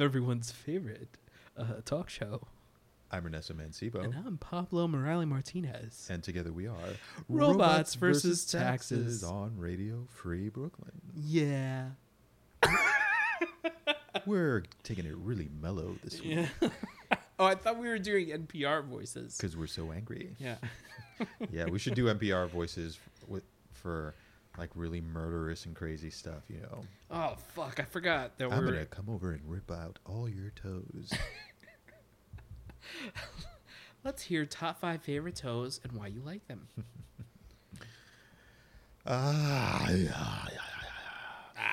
of everyone's favorite uh, talk show. I'm Ernesto Mancibo, And I'm Pablo Morales Martinez. and together we are Robots versus Taxes. on Radio Free Brooklyn. Yeah. We're taking it really mellow this week Yeah. oh, I thought we were doing NPR voices. because we're so angry. Yeah. yeah, we should do NPR voices with for like really murderous and crazy stuff. You know, Oh fuck! I forgot that I'm we're. gonna come over and rip out all your toes. Let's hear top five favorite toes and why you like them. ah, yeah, yeah, yeah.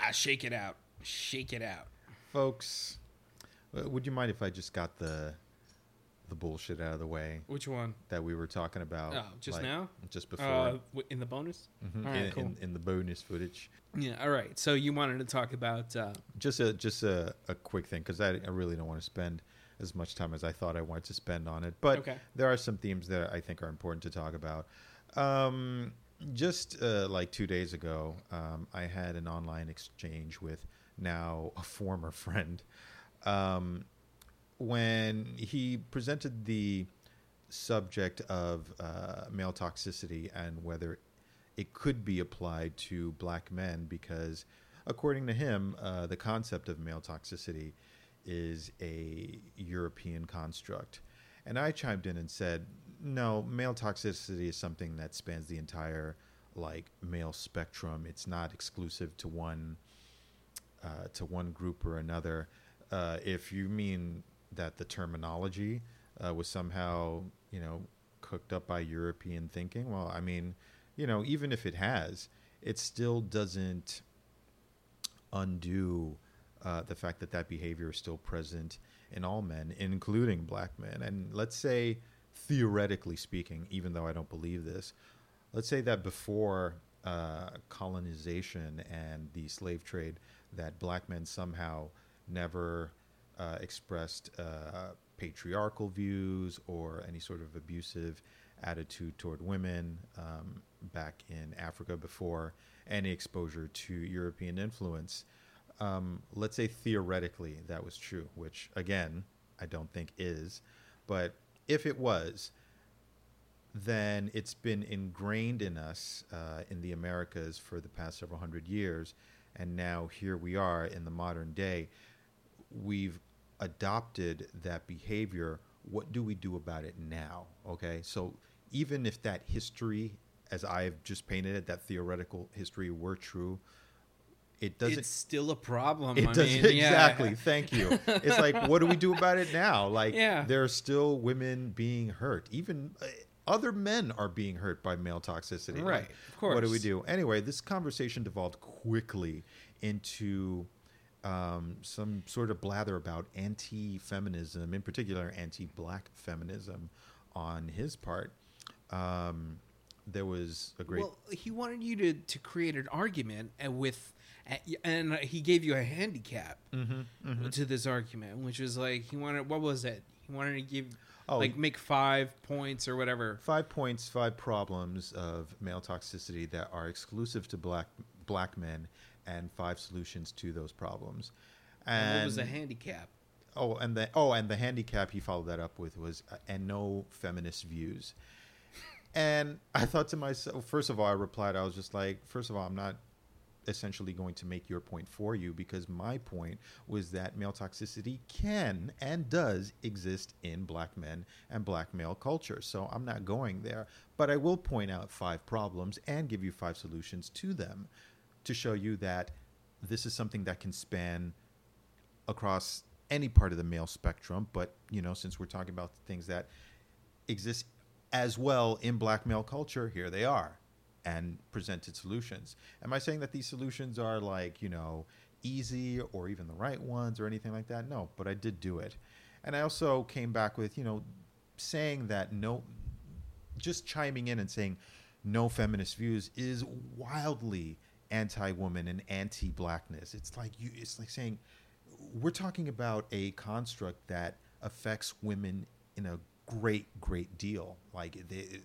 ah, shake it out. Shake it out. folks. uh, Would you mind if I just got the the bullshit out of the way Which one? that we were talking about? Oh, just like, now? Just before. Uh, w- in the bonus. Mhm, all right, in, cool. in, in the bonus footage. Yeah. All right. So you wanted to talk about. Uh, Just a just a, a quick thing because I, I really don't want to spend as much time as I thought I wanted to spend on it. But Okay. there are some themes that I think are important to talk about. Um, just uh, like two days ago, um, I had an online exchange with now a former friend. Um, when he presented the subject of uh, male toxicity and whether it could be applied to black men, because according to him, uh, the concept of male toxicity is a European construct. And I chimed in and said, no, male toxicity is something that spans the entire like male spectrum. It's not exclusive to one uh, to one group or another. Uh, if you mean that the terminology uh, was somehow, you know, cooked up by European thinking, well, I mean, you know, even if it has, it still doesn't undo uh, the fact that that behavior is still present in all men, including black men. And let's say, theoretically speaking, even though I don't believe this, let's say that before uh, colonization and the slave trade, that black men somehow never uh, expressed uh, patriarchal views or any sort of abusive attitude toward women um, back in Africa before any exposure to European influence. Um, let's say theoretically that was true, which again, I don't think is. But if it was, then it's been ingrained in us uh, in the Americas for the past several hundred years. And now here we are in the modern day. We've adopted that behavior. What do we do about it now? Okay. So even if that history, as I've just painted it, that theoretical history were true, it doesn't it's still a problem. it I doesn't mean, yeah. exactly. Thank you. It's like, what do we do about it now? Like, Yeah. there are still women being hurt. Even uh, other men are being hurt by male toxicity. Right, Like, of course. What do we do? Anyway, this conversation devolved quickly into um, some sort of blather about anti-feminism, in particular, anti-black feminism, on his part. Um, there was a great. Well, he wanted you to to create an argument and with and he gave you a handicap Mm-hmm, to this argument, which was like he wanted what was it? He wanted to give Oh. like make five points or whatever. five points, five problems of male toxicity that are exclusive to black black men, and five solutions to those problems. And And what was the handicap? oh, and the oh, and the handicap he followed that up with was uh, and no feminist views. And I thought to myself, first of all, I replied, I was just like, first of all, I'm not essentially going to make your point for you because my point was that male toxicity can and does exist in black men and black male culture. So I'm not going there, but I will point out five problems and give you five solutions to them to show you that this is something that can span across any part of the male spectrum, but you know, since we're talking about things that exist as well in black male culture, here they are and presented solutions. Am I saying that these solutions are like, you know, easy or even the right ones or anything like that? No, but I did do it. And I also came back with, you know, saying that no, just chiming in and saying no feminist views is wildly anti-woman and anti-blackness. It's like you. It's like saying we're talking about a construct that affects women in a great, great deal. Like they,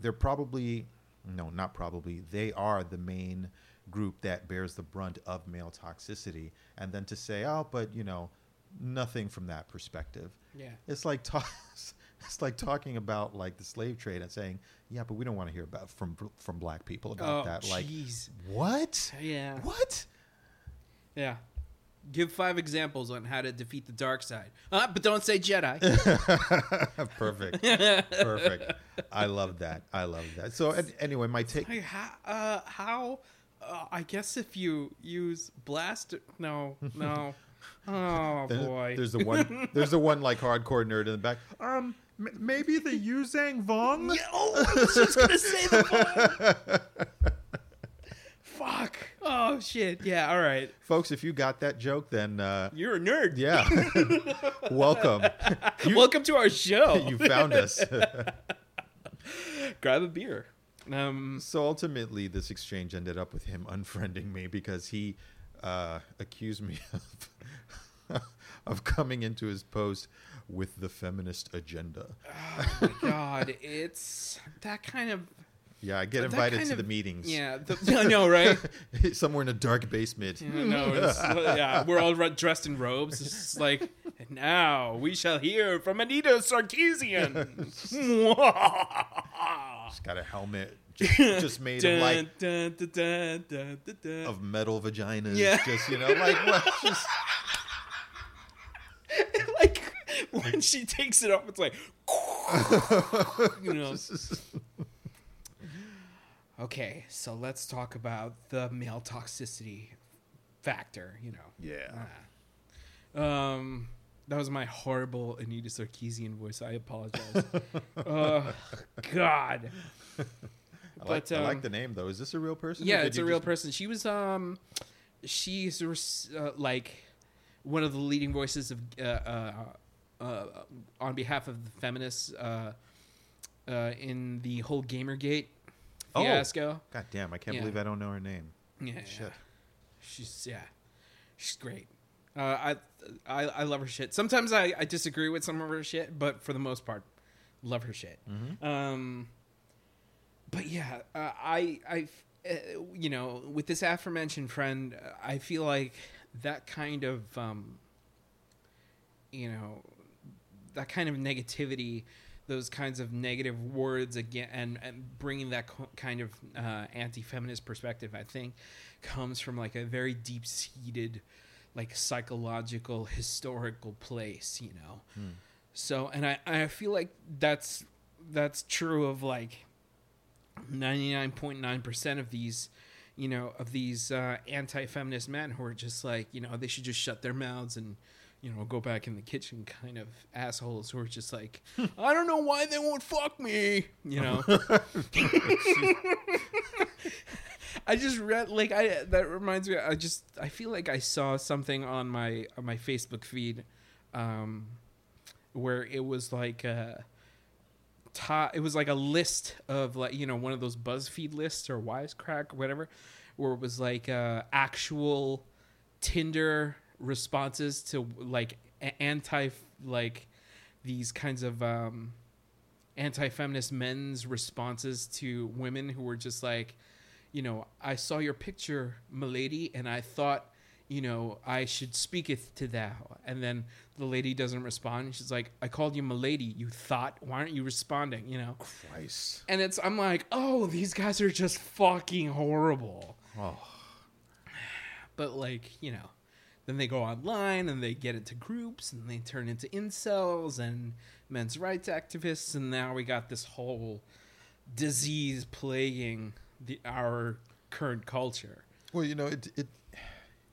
they're probably no, not probably. They are the main group that bears the brunt of male toxicity, and then to say, oh, but you know, nothing from that perspective. Yeah. It's like ta- it's like talking about like the slave trade and saying, yeah, but we don't want to hear about from from black people about Oh, that. Like, jeez. what? Yeah. What? Yeah. Give five examples on how to defeat the dark side. Uh, but don't say Jedi. Perfect. Perfect. I love that. I love that. So an- anyway, my take. Like, how? Uh, how uh, I guess if you use blast, no, no. Oh There- boy. There's the one. There's the one like hardcore nerd in the back. Um, m- maybe the Yuuzhan Vong. Yeah, oh, I was just gonna say the phone. Fuck. Oh shit. Yeah. All right. Folks, if you got that joke, then uh, You're a nerd. yeah, welcome. You, Welcome to our show. you found us. Grab a beer. Um. so ultimately, this exchange ended up with him unfriending me because he uh, accused me of of coming into his post with the feminist agenda. Oh my god. It's that kind of. Yeah, I get invited to of- the meetings. Yeah. The, I know, right? somewhere in a dark basement. Yeah, no, yeah, we're all dressed in robes. It's like, now we shall hear from Anita Sarkeesian. She's got a helmet just, just made of like Dun, dun, dun, dun, dun, dun. of metal vaginas. Yeah. Just you know, like what? Just, like when she takes it off, it's like, you know. Okay, so let's talk about the male toxicity factor. You know, yeah. Ah. Um, that was my horrible Anita Sarkeesian voice. I apologize. oh, God. I like, But, I like um, the name though. Is this a real person? Yeah, it's a real just- person. She was um, she's uh, like one of the leading voices of uh, uh, uh, on behalf of the feminists uh, uh, in the whole GamerGate Oh. fiasco. God damn! I can't Yeah. believe I don't know her name. Yeah, Shit. she's yeah, she's great. Uh, I, I I love her shit. Sometimes I, I disagree with some of her shit, but for the most part, love her shit. Mm-hmm. Um, but yeah, uh, I I uh, you know with this aforementioned friend, I feel like that kind of um, you know that kind of negativity those kinds of negative words again and, and bringing that co- kind of uh, anti-feminist perspective i think comes from like a very deep-seated like psychological historical place you know? So and i i feel like that's that's true of like 99.9% of these you know of these uh, anti-feminist men who are just like you know they should just shut their mouths and you know go back in the kitchen kind of assholes who are just like i don't know why they won't fuck me you know? I just read like i that reminds me i just i feel like i saw something on my on my facebook feed um where it was like uh top, it was like a list of like you know one of those BuzzFeed lists or Wisecrack or whatever, where it was like uh, actual Tinder responses to like anti like these kinds of um, anti-feminist men's responses to women who were just like, you know, I saw your picture, milady, and I thought. You know, I should speaketh to thou. And then the lady doesn't respond. She's like, I called you milady. You thought, why aren't you responding? You know? Christ. And it's I'm like, oh, these guys are just fucking horrible. Oh. But like, you know, then they go online and they get into groups and they turn into incels and men's rights activists and now we got this whole disease plaguing the our current culture. Well, you know, it it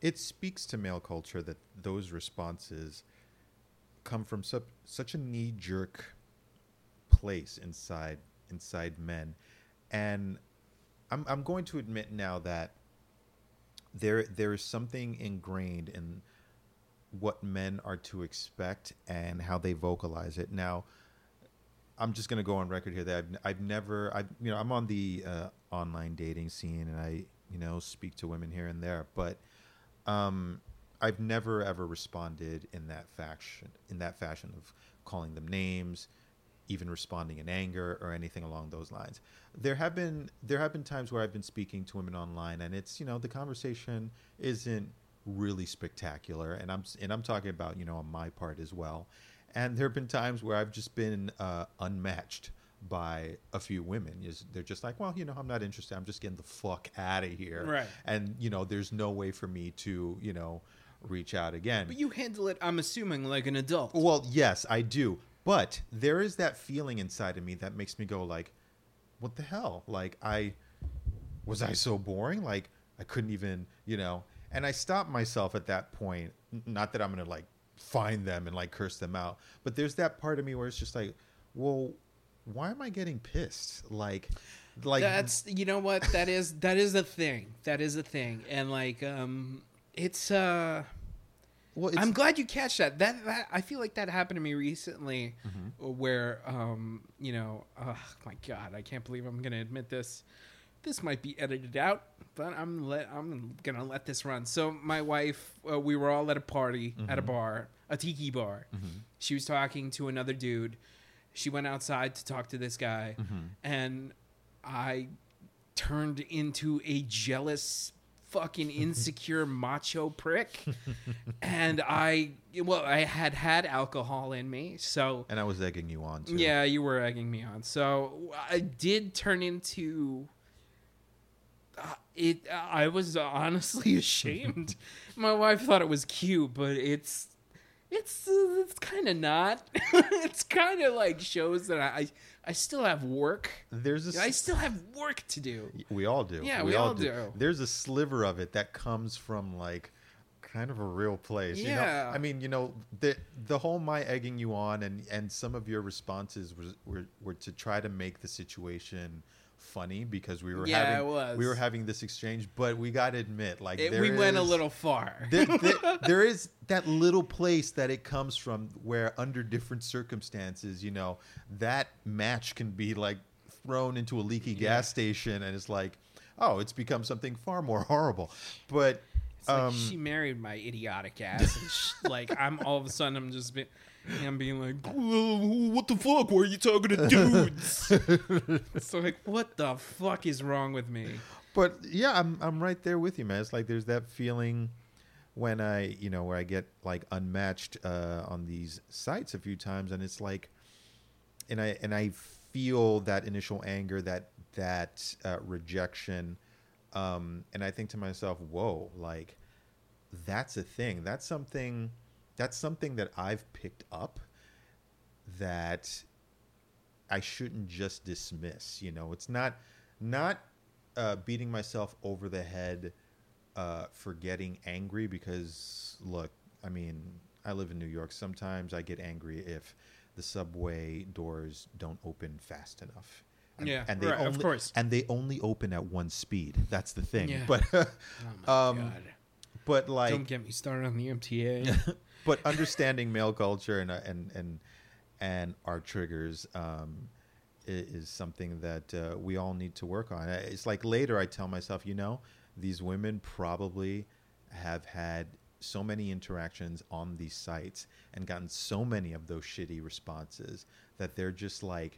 it speaks to male culture that those responses come from such such a knee jerk place inside inside men, and I'm I'm going to admit now that there there is something ingrained in what men are to expect and how they vocalize it. Now, I'm just going to go on record here that I've, I've never, I you know, I'm on the uh, online dating scene and I, you know, speak to women here and there, but um, I've never ever responded in that fashion, in that fashion of calling them names, even responding in anger or anything along those lines. There have been there have been times where I've been speaking to women online, and it's you know the conversation isn't really spectacular, and I'm and I'm talking about you know on my part as well. And there have been times where I've just been uh, unmatched by a few women. Is they're just like, well, you know, I'm not interested. I'm just getting the fuck out of here. Right. And you know, there's no way for me to you know reach out again. But you handle it, I'm assuming, like an adult. Well, yes, I do. But there is that feeling inside of me that makes me go like, what the hell? Like I was I so boring? Like I couldn't even, you know. And I stopped myself at that point. Not that I'm going to like find them and like curse them out, but there's that part of me where it's just like, well, why am I getting pissed? Like like That's you know what that is that is a thing that is a thing and like um it's uh well, I'm glad you catch that. That that I feel like that happened to me recently, Mm-hmm. where um you know oh my god I can't believe I'm gonna admit this. This might be edited out, but I'm let I'm gonna let this run. So my wife, uh, we were all at a party at a Mm-hmm. bar, a tiki bar. She was talking to another dude. She went outside to talk to this guy, Mm-hmm. and I turned into a jealous fucking insecure macho prick. And i well i had had alcohol in me so and I was egging you on too. yeah you were egging me on. So i did turn into uh, it i was honestly ashamed. My wife thought it was cute but it's it's uh, it's kind of not. It's kind of like shows that I I still have work There's a I still have work to do We all do. Yeah, we all do. There's a sliver of it that comes from like kind of a real place. You know? Yeah. I mean, you know, the the whole my egging you on and and some of your responses was were, were to try to make the situation funny because we were Yeah, having we were having this exchange, but we got to admit like It- we went a little far. There, there- there is that little place that it comes from where under different circumstances you know that match can be like thrown into a leaky gas station and it's like oh it's become something far more horrible. But It's like um she married my idiotic ass. And sh- like I'm all of a sudden I'm just being, I'm being like, what the fuck? Why are you talking to dudes? it's like, what the fuck is wrong with me? but yeah i'm i'm right there with you man it's like there's that feeling when i you know where i get like unmatched uh on these sites a few times and it's like and i and i feel that initial anger that that uh, rejection um and i think to myself whoa like that's a thing that's something that's something that i've picked up that I shouldn't just dismiss. You know, it's not not uh, beating myself over the head uh, for getting angry because look, I mean, I live in New York. Sometimes I get angry if the subway doors don't open fast enough. And, Yeah, and they right, of only, course. and they only open at one speed. That's the thing. Yeah. But Oh Um, god! but like Don't get me started on the MTA. but understanding male culture and uh, and and and our triggers um, is something that uh, we all need to work on. It's like later I tell myself, you know, these women probably have had so many interactions on these sites and gotten so many of those shitty responses that they're just like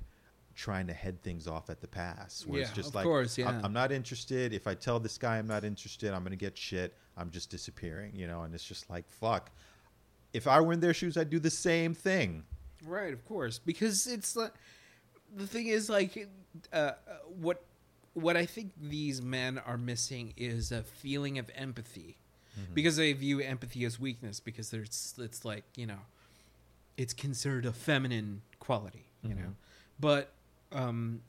trying to head things off at the pass. Where it's Yeah, just of like, course, I'm- yeah. I'm not interested. If I tell this guy I'm not interested, I'm gonna get shit. I'm just disappearing, you know. And it's just like, fuck. If I were in their shoes, I'd do the same thing. Right, of course, because it's like the thing is like uh, uh, what what I think these men are missing is a feeling of empathy, because they view empathy as weakness because there's it's like you know it's considered a feminine quality, you know, but um,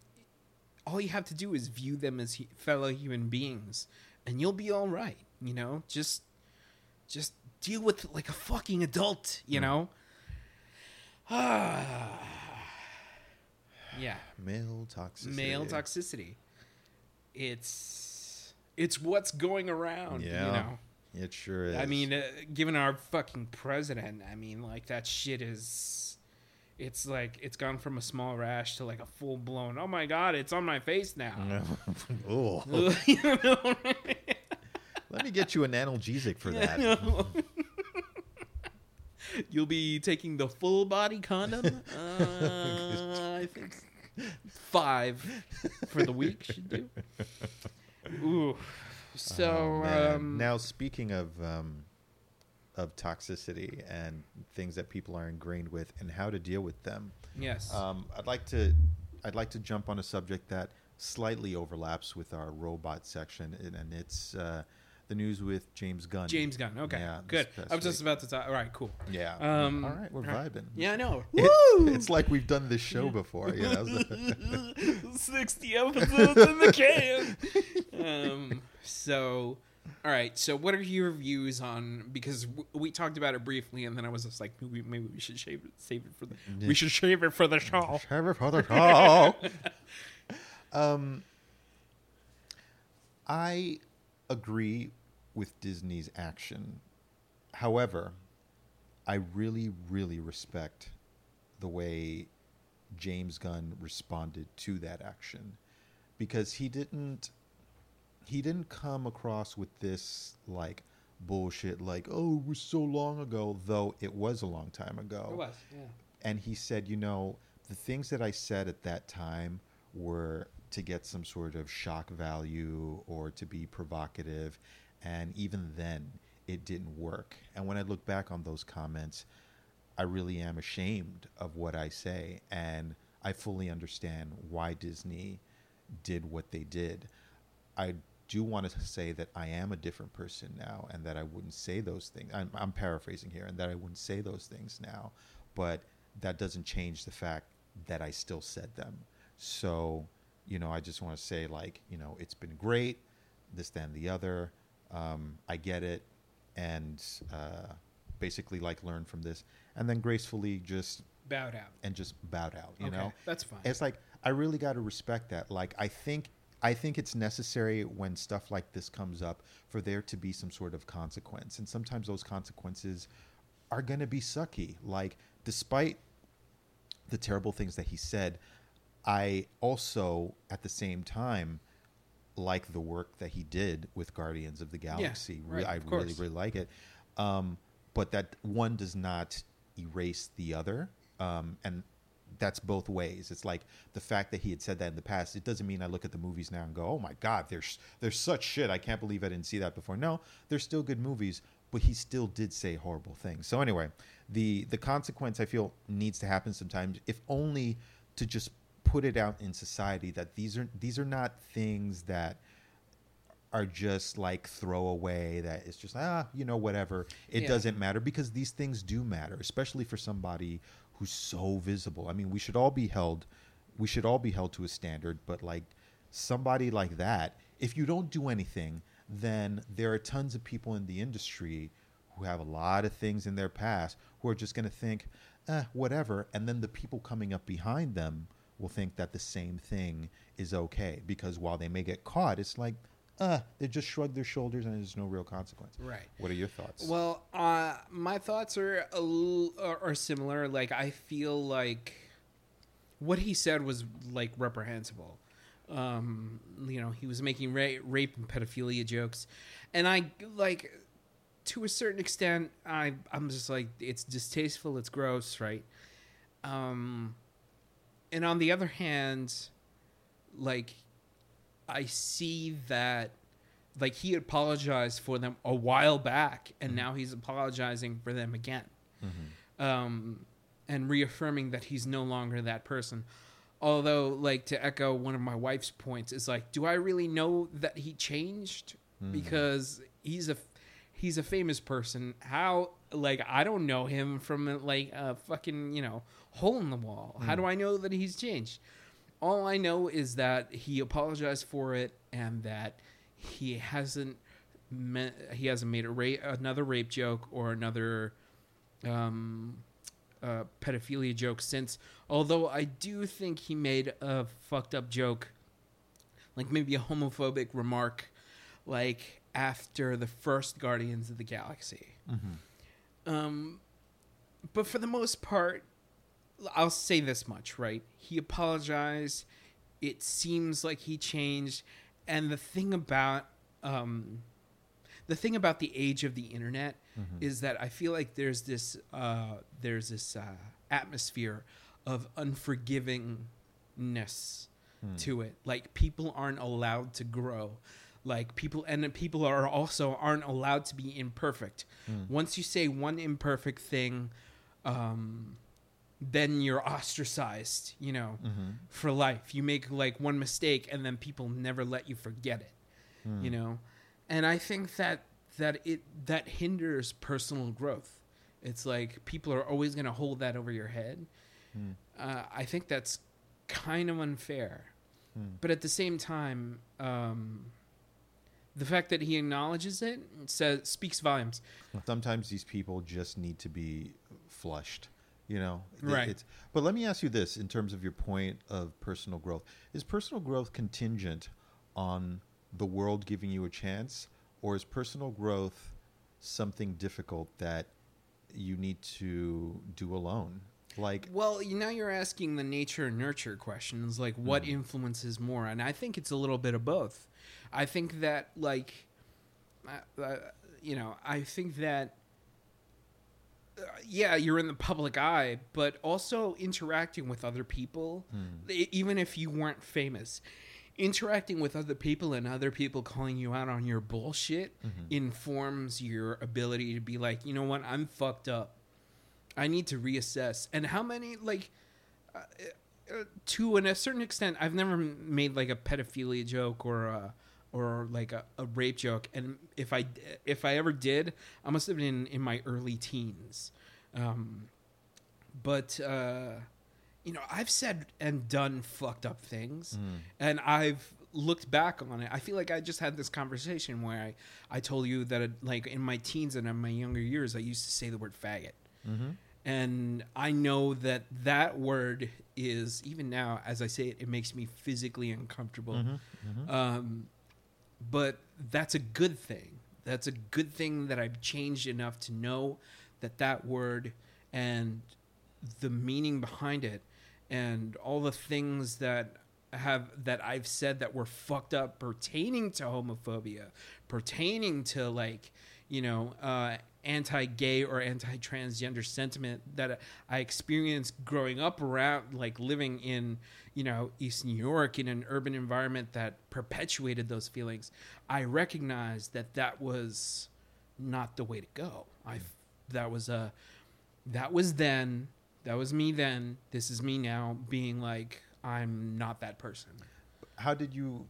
all you have to do is view them as hu- fellow human beings, and you'll be all right, you know. Just just deal with like a fucking adult, you know. Ah, yeah, Male toxicity. male toxicity. It's it's what's going around, Yeah. you know. It sure is. I mean, uh, given our fucking president, I mean, like that shit is. It's like it's gone from a small rash to like a full blown. Oh my god, it's on my face now. Ooh. You know? Let me get you an analgesic for that. You'll be taking the full body condom. Uh, I think five for the week should do. Ooh. So Oh, um, now speaking of um, of toxicity and things that people are ingrained with and how to deal with them, yes, um, I'd like to I'd like to jump on a subject that slightly overlaps with our robot section, and, and it's uh, the news with James Gunn. James Gunn. Okay, Yeah, good. I was just about to talk. All right, cool. Yeah. Um, all right, we're right. vibing. Yeah, I know. It- Woo! it's like we've done this show before. You know? 60 episodes in the can. Um, so, all right. So, what are your views on? Because w- we talked about it briefly, and then I was just like, maybe, maybe we should shave it, save it for the. We should shave it for the show. Sheriff Father Call. um, I agree with Disney's action. However, I really, really respect the way James Gunn responded to that action because he didn't he didn't come across with this like bullshit like oh it was so long ago though it was a long time ago It was, yeah. and he said, you know, the things that I said at that time were to get some sort of shock value or to be provocative, and even then, it didn't work. And when I look back on those comments, I really am ashamed of what I say, and I fully understand why Disney did what they did. I do want to say that I am a different person now, and that I wouldn't say those things. I'm, I'm paraphrasing here, and that I wouldn't say those things now, but that doesn't change the fact that I still said them. So, you know, I just want to say, like, you know, it's been great, this, then, the other. Um, I get it, and uh, basically, like, learn from this, and then gracefully just Bowed out. and just bowed out. You okay, know, that's fine. it's like I really got to respect that. Like I think I think it's necessary when stuff like this comes up for there to be some sort of consequence, and sometimes those consequences are going to be sucky. Like despite the terrible things that he said, I also at the same time like the work that he did with Guardians of the Galaxy. Re- right, I of really really like it. Um, but that one does not erase the other. Um, and that's both ways. It's like the fact that he had said that in the past. It doesn't mean I look at the movies now and go, "Oh my God, there's there's such shit. I can't believe I didn't see that before." No, they're still good movies, but he still did say horrible things. So anyway, the the consequence I feel needs to happen sometimes, if only to just put it out in society that these are these are not things that are just like throwaway that it's just ah you know whatever it Yeah. doesn't matter because these things do matter especially for somebody who's so visible i mean we should all be held we should all be held to a standard but like somebody like that if you don't do anything then there are tons of people in the industry who have a lot of things in their past who are just going to think eh, whatever and then the people coming up behind them will think that the same thing is okay because while they may get caught it's like uh, they just shrug their shoulders and there's no real consequence. Right. What are your thoughts? Well, uh, my thoughts are a l- are, are similar. Like I feel like what he said was like reprehensible. Um, you know, he was making ra- rape and pedophilia jokes, and I like to a certain extent. I I'm just like it's distasteful. It's gross, right? Um, and on the other hand, like I see that like he apologized for them a while back and mm-hmm. now he's apologizing for them again. Mm-hmm. Um, and reaffirming that he's no longer that person. Although like to echo one of my wife's points is like do i really know that he changed? Mm-hmm. Because he's a he's a famous person. How like i don't know him from like a fucking you know hole in the wall how do i know that he's changed all I know is that he apologized for it and that he hasn't me- he hasn't made a ra- another rape joke or another um, uh, pedophilia joke since. Although I do think he made a fucked up joke, like maybe a homophobic remark, like after the first Guardians of the Galaxy. Um, but for the most part, I'll say this much, right? He apologized. It seems like he changed. And the thing about um the thing about the age of the internet Mm-hmm. is that I feel like there's this uh, there's this uh, atmosphere of unforgivingness Hmm. to it. Like people aren't allowed to grow. Like people and people are also aren't allowed to be imperfect. Hmm. Once you say one imperfect thing, um, then you're ostracized. You know, Mm-hmm. for life. You make like one mistake and then people never let you forget it. Hmm. You know? And I think that that it that hinders personal growth. It's like people are always going to hold that over your head. Hmm. Uh, I think that's kind of unfair. Hmm. But at the same time, um, the fact that he acknowledges it says speaks volumes. Sometimes these people just need to be flushed, you know. Right. It's, but let me ask you this: in terms of your point of personal growth, is personal growth contingent on the world giving you a chance, or is personal growth something difficult that you need to do alone? Like, Well, you, now you're asking the nature and nurture questions, like what hmm. influences more, and I think it's a little bit of both. I think that, like, uh, uh, you know, I think that, uh, yeah, you're in the public eye, but also interacting with other people, e- even if you weren't famous. Interacting with other people and other people calling you out on your bullshit informs your ability to be like, you know what, I'm fucked up. I need to reassess. And how many like uh, uh, to an, a certain extent, I've never made like a pedophilia joke or a, or like a, a rape joke. And if I if I ever did, I must have been in, in my early teens. Um, but uh, you know, I've said and done fucked up things, and I've looked back on it. I feel like I just had this conversation where I I told you that it, like in my teens and in my younger years, I used to say the word faggot mm-hmm. and I know that that word is even now as I say it, it makes me physically uncomfortable. Mm-hmm. Um, but that's a good thing. That's a good thing that I've changed enough to know that that word and the meaning behind it and all the things that have that I've said that were fucked up pertaining to homophobia, pertaining to like, you know, uh, anti-gay or anti-transgender sentiment that I experienced growing up around like living in, you know, East New York in an urban environment that perpetuated those feelings. I recognized that that was not the way to go. I that was a that was then that was me then this is me now being like i'm not that person how did you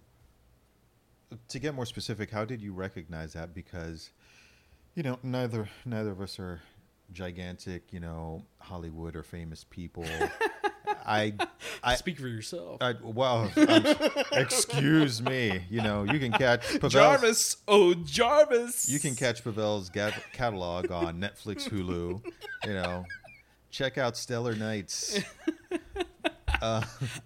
to get more specific how did you recognize that because you know neither neither of us are gigantic you know hollywood or famous people i i speak for yourself I, well, um, excuse me. You know, you can catch Pavel's, jarvis oh jarvis You can catch Pavel's ga- catalog on Netflix, Hulu. You know, check out Stellar Nights. Uh,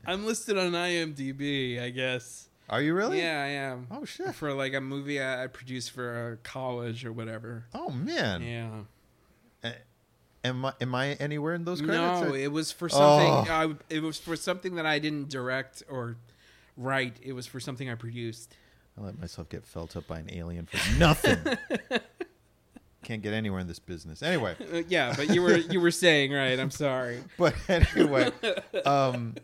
i'm listed on imdb i guess are you really? yeah i am Oh shit. for like a movie i, I produced for a college or whatever Oh man. yeah Am I am I anywhere in those credits? no or- it was for something Oh. I, it was for something that i didn't direct or write it was for something i produced I let myself get felt up by an alien for nothing. Can't get anywhere in this business. Anyway, Uh, yeah, but you were you were saying right. I'm sorry. but anyway, um,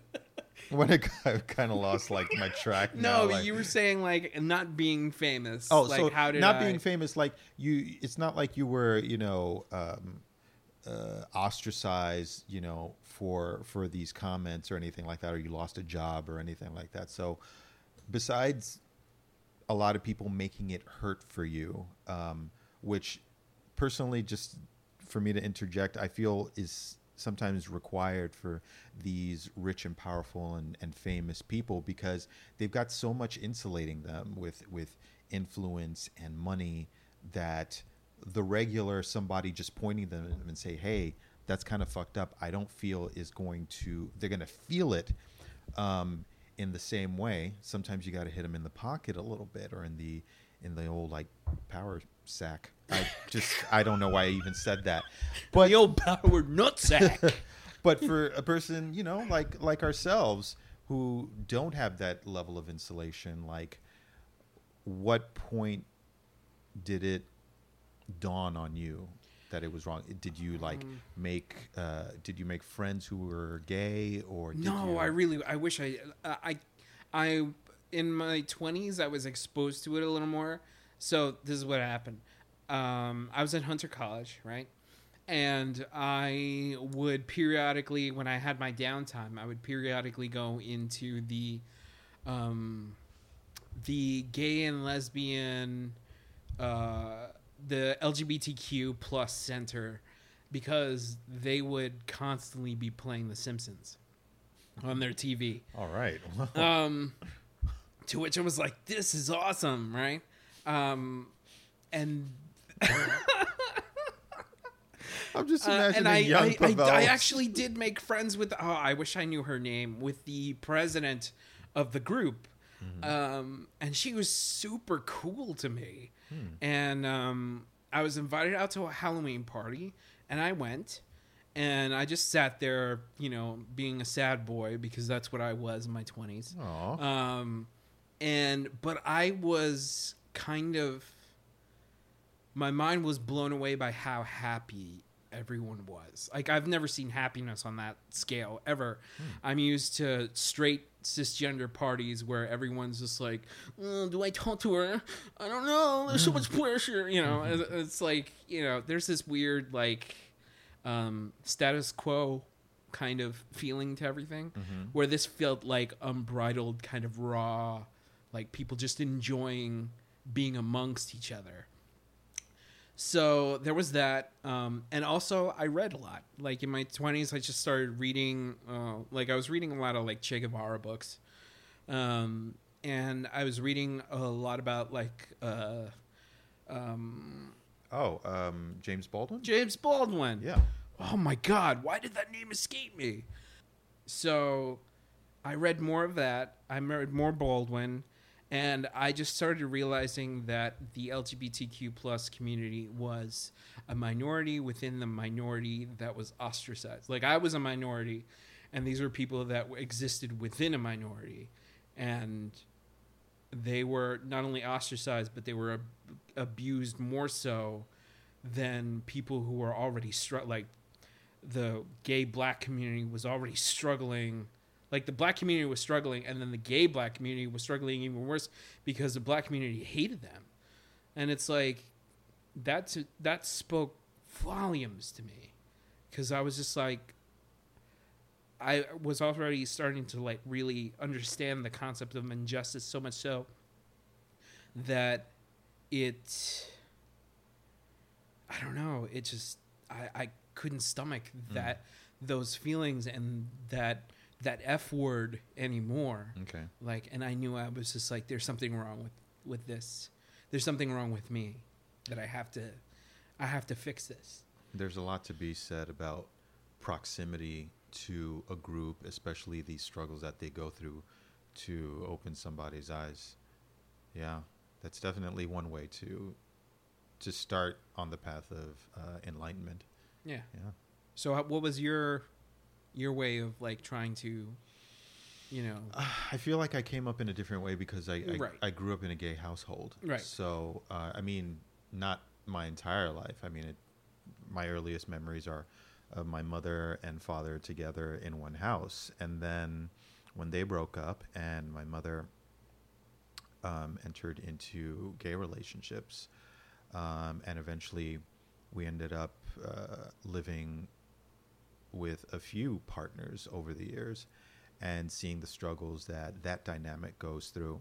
when it kind of lost like my track. now, No, like- you were saying like not being famous. Oh, like, so how did not I- being famous, like you, it's not like you were, you know, um, uh, ostracized, you know, for for these comments or anything like that, or you lost a job or anything like that. So, besides a lot of people making it hurt for you, um, which personally, just for me to interject, I feel is sometimes required for these rich and powerful and, and famous people because they've got so much insulating them with with influence and money that the regular somebody just pointing them and say, "Hey, that's kind of fucked up." I don't feel is going to. They're going to feel it um, in the same way. Sometimes you got to hit them in the pocket a little bit, or in the in the old like power sack. I just I don't know why I even said that, but the old power nutsack. but for a person you know like like ourselves who don't have that level of insulation like what point did it dawn on you that it was wrong? Did you like Um, make uh, did you make friends who were gay or did no, you, I really, I wish I, I, I, in my twenties, I was exposed to it a little more. So this is what happened. Um, I was at Hunter College, right? And I would periodically, when I had my downtime, I would periodically go into the, um, the gay and lesbian, uh, the LGBTQ plus center, because they would constantly be playing The Simpsons on their TV. All right. Um, to which I was like, "This is awesome!" Right? Um, and I'm just uh, imagining and I, young I, I, Pavel. I actually did make friends with. Oh, I wish I knew her name. With the president of the group, um, and she was super cool to me. And um, I was invited out to a Halloween party, and I went. And I just sat there, you know, being a sad boy because that's what I was in my twenties. Um, and but I was kind of my mind was blown away by how happy everyone was. Like I've never seen happiness on that scale ever. I'm used to straight cisgender parties where everyone's just like, "Uh, "Do I talk to her? I don't know. There's so much pressure." You know, it's, it's like you know, there's this weird like um, status quo kind of feeling to everything where this felt like unbridled kind of raw like people just enjoying being amongst each other so there was that um, and also i read a lot. Like in my 20s i just started reading uh, like i was reading a lot of like che guevara books. Um, and i was reading a lot about like uh, um, oh, um, James Baldwin. james baldwin. Yeah. oh my god why did that name escape me? So i read more of that. I read more baldwin and i just started realizing that the lgbtq plus community was a minority within the minority that was ostracized. Like i was a minority and these were people that existed within a minority. And they were not only ostracized but they were ab- abused more so than people who were already str- like the gay black community was already struggling like the black community was struggling and then the gay black community was struggling even worse because the black community hated them. And it's like that's that spoke volumes to me. Because i was just like i was already starting to like really understand the concept of injustice so much so that it i don't know it just i i couldn't stomach hmm. that those feelings and that that f word anymore Okay. like and i knew i was just like there's something wrong with with this there's something wrong with me that i have to i have to fix this There's a lot to be said about proximity to a group, especially these struggles that they go through to open somebody's eyes. Yeah, that's definitely one way to to start on the path of uh, enlightenment. yeah Yeah. so what was your your way of like trying to you know I feel like I came up in a different way because I I, Right. I grew up in a gay household. Right. So uh, I mean, not my entire life. I mean, it, my earliest memories are of my mother and father together in one house, and then when they broke up and my mother um, entered into gay relationships, um, and eventually we ended up uh, living with a few partners over the years and seeing the struggles that that dynamic goes through.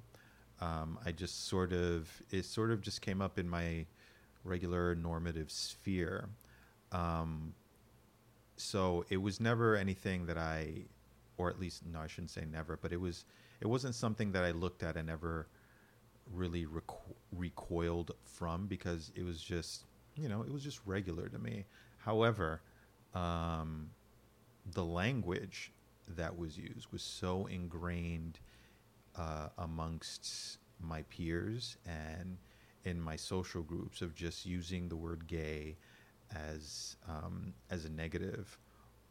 Um, I just sort of, it sort of just came up in my regular normative sphere. Um, so it was never anything that I, or at least, no, I shouldn't say never, but it was, it wasn't something that I looked at and ever really reco- recoiled from because it was just, you know, it was just regular to me. However, um, the language that was used was so ingrained uh, amongst my peers and in my social groups of just using the word gay as um, as a negative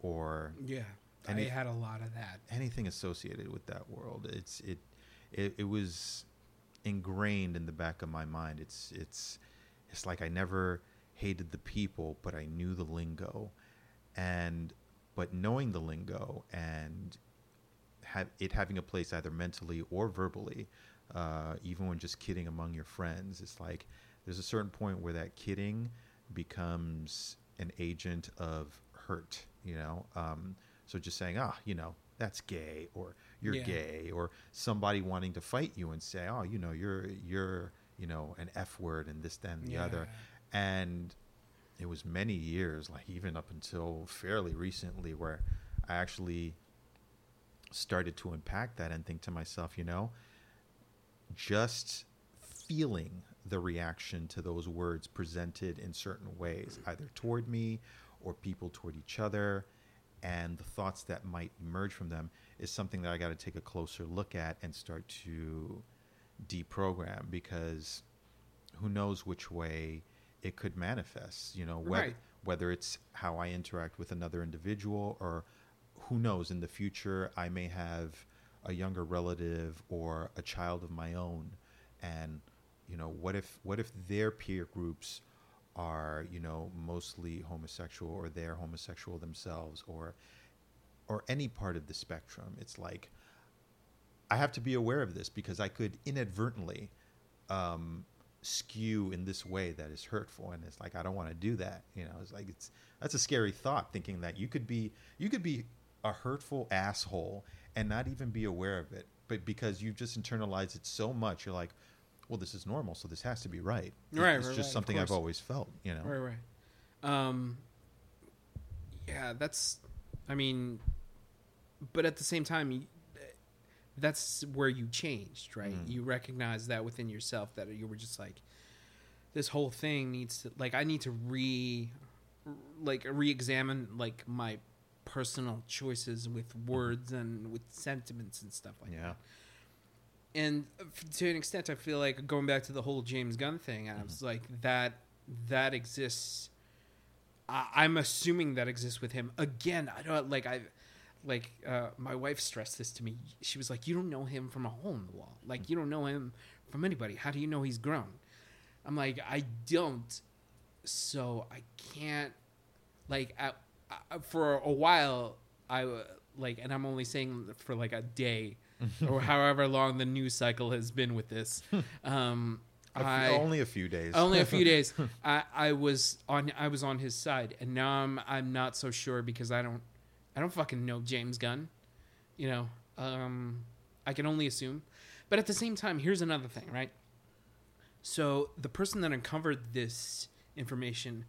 or yeah And i it- had a lot of that anything associated with that world. It's it, it it was ingrained in the back of my mind. It's it's it's like I never hated the people, but I knew the lingo, and but knowing the lingo and have it having a place either mentally or verbally, uh, even when just kidding among your friends, it's like there's a certain point where that kidding becomes an agent of hurt, you know. Um, so just saying, ah, you know, that's gay, or you're Yeah. gay, or somebody wanting to fight you and say, oh, you know, you're you're you know an F word and this, that, and the other, and it was many years, like even up until fairly recently, where I actually started to unpack that and think to myself, you know, just feeling the reaction to those words presented in certain ways, either toward me or people toward each other, and the thoughts that might emerge from them is something that I got to take a closer look at and start to deprogram because who knows which way it could manifest, you know, whether, Right. whether it's how I interact with another individual or who knows in the future I may have a younger relative or a child of my own and you know what if what if their peer groups are you know mostly homosexual or they're homosexual themselves or or any part of the spectrum it's like i have to be aware of this because i could inadvertently um, skew in this way that is hurtful and it's like i don't want to do that you know it's like it's that's a scary thought thinking that you could be you could be a hurtful asshole and not even be aware of it but because you've just internalized it so much you're like well this is normal so this has to be right Right, it's right, just right, something i've always felt you know Right, right. Um, yeah, that's. I mean, but at the same time, that's where you changed, right? Mm. You recognize that within yourself that you were just like, this whole thing needs to like I need to re, like re-examine like my personal choices with words and with sentiments and stuff like yeah that and to an extent, I feel like going back to the whole James Gunn thing, I was like that that exists. I, I'm assuming that exists with him. Again, I don't like I like uh, my wife stressed this to me. She was like, "You don't know him from a hole in the wall. Like you don't know him from anybody. How do you know he's grown?" I'm like, I don't. So I can't. Like I, I, for a while, I uh, like, and I'm only saying for like a day or however long the news cycle has been with this. Um, A few- I, only a few days only a few days. I, I was on I was on his side, and now I'm I'm not so sure because I don't I don't fucking know James Gunn. You know, um, I can only assume. But at the same time, here's another thing, right? So the person that uncovered this information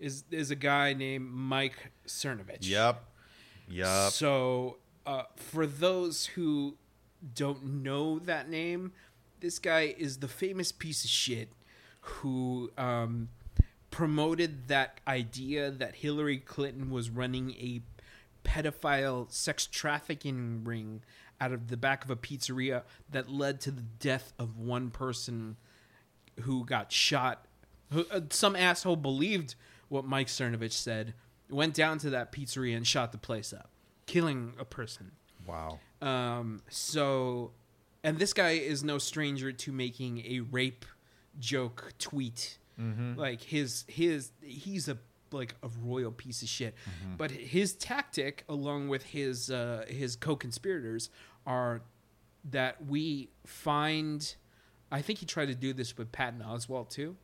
is is a guy named Mike Cernovich. yep yep So, uh, for those who don't know that name, this guy is the famous piece of shit who um, promoted that idea that Hillary Clinton was running a pedophile sex trafficking ring out of the back of a pizzeria that led to the death of one person who got shot. Who, uh, some asshole believed what Mike Cernovich said, went down to that pizzeria and shot the place up, killing a person. wow Um, so, and this guy is no stranger to making a rape joke tweet. mm-hmm. Like his his he's a like a royal piece of shit. Mm-hmm. But his tactic, along with his uh, his co-conspirators, are that we find. I think he tried to do this with Patton Oswalt too.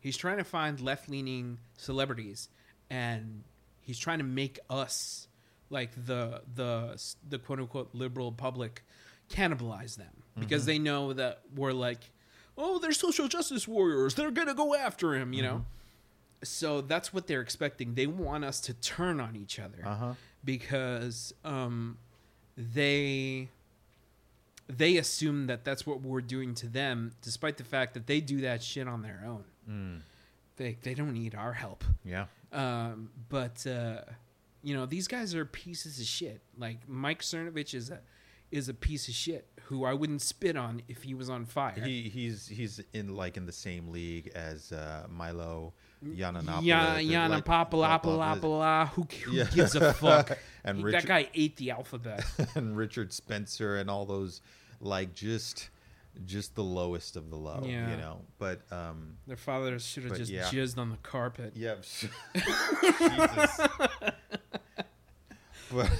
He's trying to find left-leaning celebrities, and he's trying to make us like the the the quote unquote liberal public cannibalize them mm-hmm. because they know that we're like, oh, they're social justice warriors. They're gonna go after him, you mm-hmm. know. So that's what they're expecting. They want us to turn on each other uh-huh because um, they they assume that that's what we're doing to them, despite the fact that they do that shit on their own. mm. They they don't need our help. yeah Um, but uh, you know, these guys are pieces of shit. Like Mike Cernovich is a is a piece of shit who I wouldn't spit on if he was on fire. He he's he's in like in the same league as uh, Milo Yiannopoulos. Yeah, like, Who, who Yeah. gives a fuck? And He- Richard- that guy ate the alphabet. and Richard Spencer and all those like just just the lowest of the low. Yeah. You know, but um, Their father should have just yeah. jizzed on the carpet. yeah. Jesus. but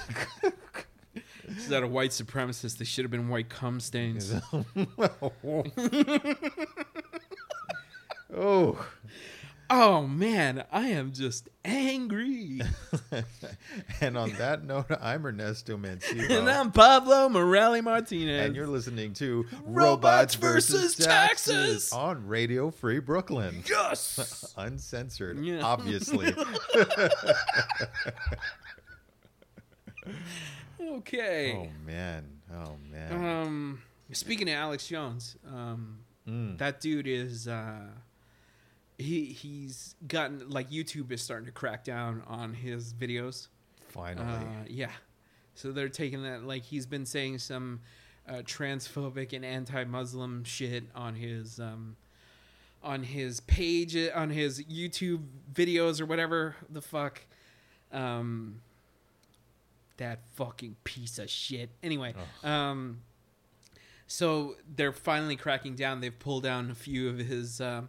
Instead of white supremacists, they should have been white cum stains. oh. Oh man, I am just angry. and on that note, I'm Ernesto Mancebo. and I'm Pablo Morelli Martinez. And you're listening to Robots versus Taxes. on Radio Free Brooklyn. yes. Uncensored, Yeah. obviously. Okay. oh man. Oh man. Um, speaking of Alex Jones, um, Mm. that dude is uh, he he's gotten like YouTube is starting to crack down on his videos. Finally. Uh, yeah, so they're taking that like he's been saying some uh, transphobic and anti-Muslim shit on his um, on his page on his YouTube videos or whatever the fuck. Um, that fucking piece of shit. Anyway, um, so they're finally cracking down. They've pulled down a few of his um,